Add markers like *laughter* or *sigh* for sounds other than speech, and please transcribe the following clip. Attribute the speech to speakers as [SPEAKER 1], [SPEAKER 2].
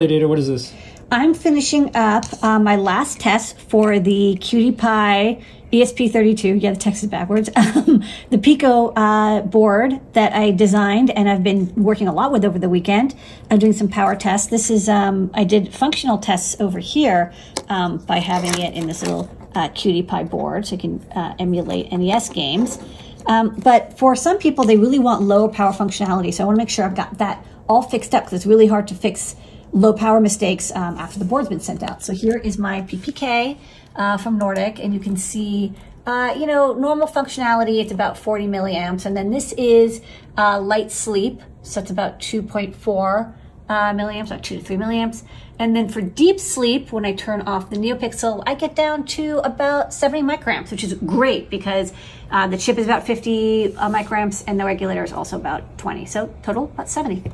[SPEAKER 1] Data, what is this?
[SPEAKER 2] I'm finishing up uh, my last test for the QT Py ESP32. Yeah, the text is backwards. *laughs* Um, the Pico uh, board that I designed and I've been working a lot with over the weekend. I'm doing some power tests. This is, um, I did functional tests over here um, by having it in this little uh, QT Py board so you can uh, emulate NES games. Um, but for some people, they really want low power functionality. So I want to make sure I've got that all fixed up because it's really hard to fix low power mistakes um, after the board's been sent out. So here is my PPK uh, from Nordic, and you can see, uh, you know, normal functionality, it's about 40 milliamps. And then this is uh, light sleep, so it's about 2.4 uh, milliamps, or 2 to 3 milliamps. And then for deep sleep, when I turn off the NeoPixel, I get down to about 70 microamps, which is great because uh, the chip is about 50 uh, microamps and the regulator is also about 20. So total, about 70.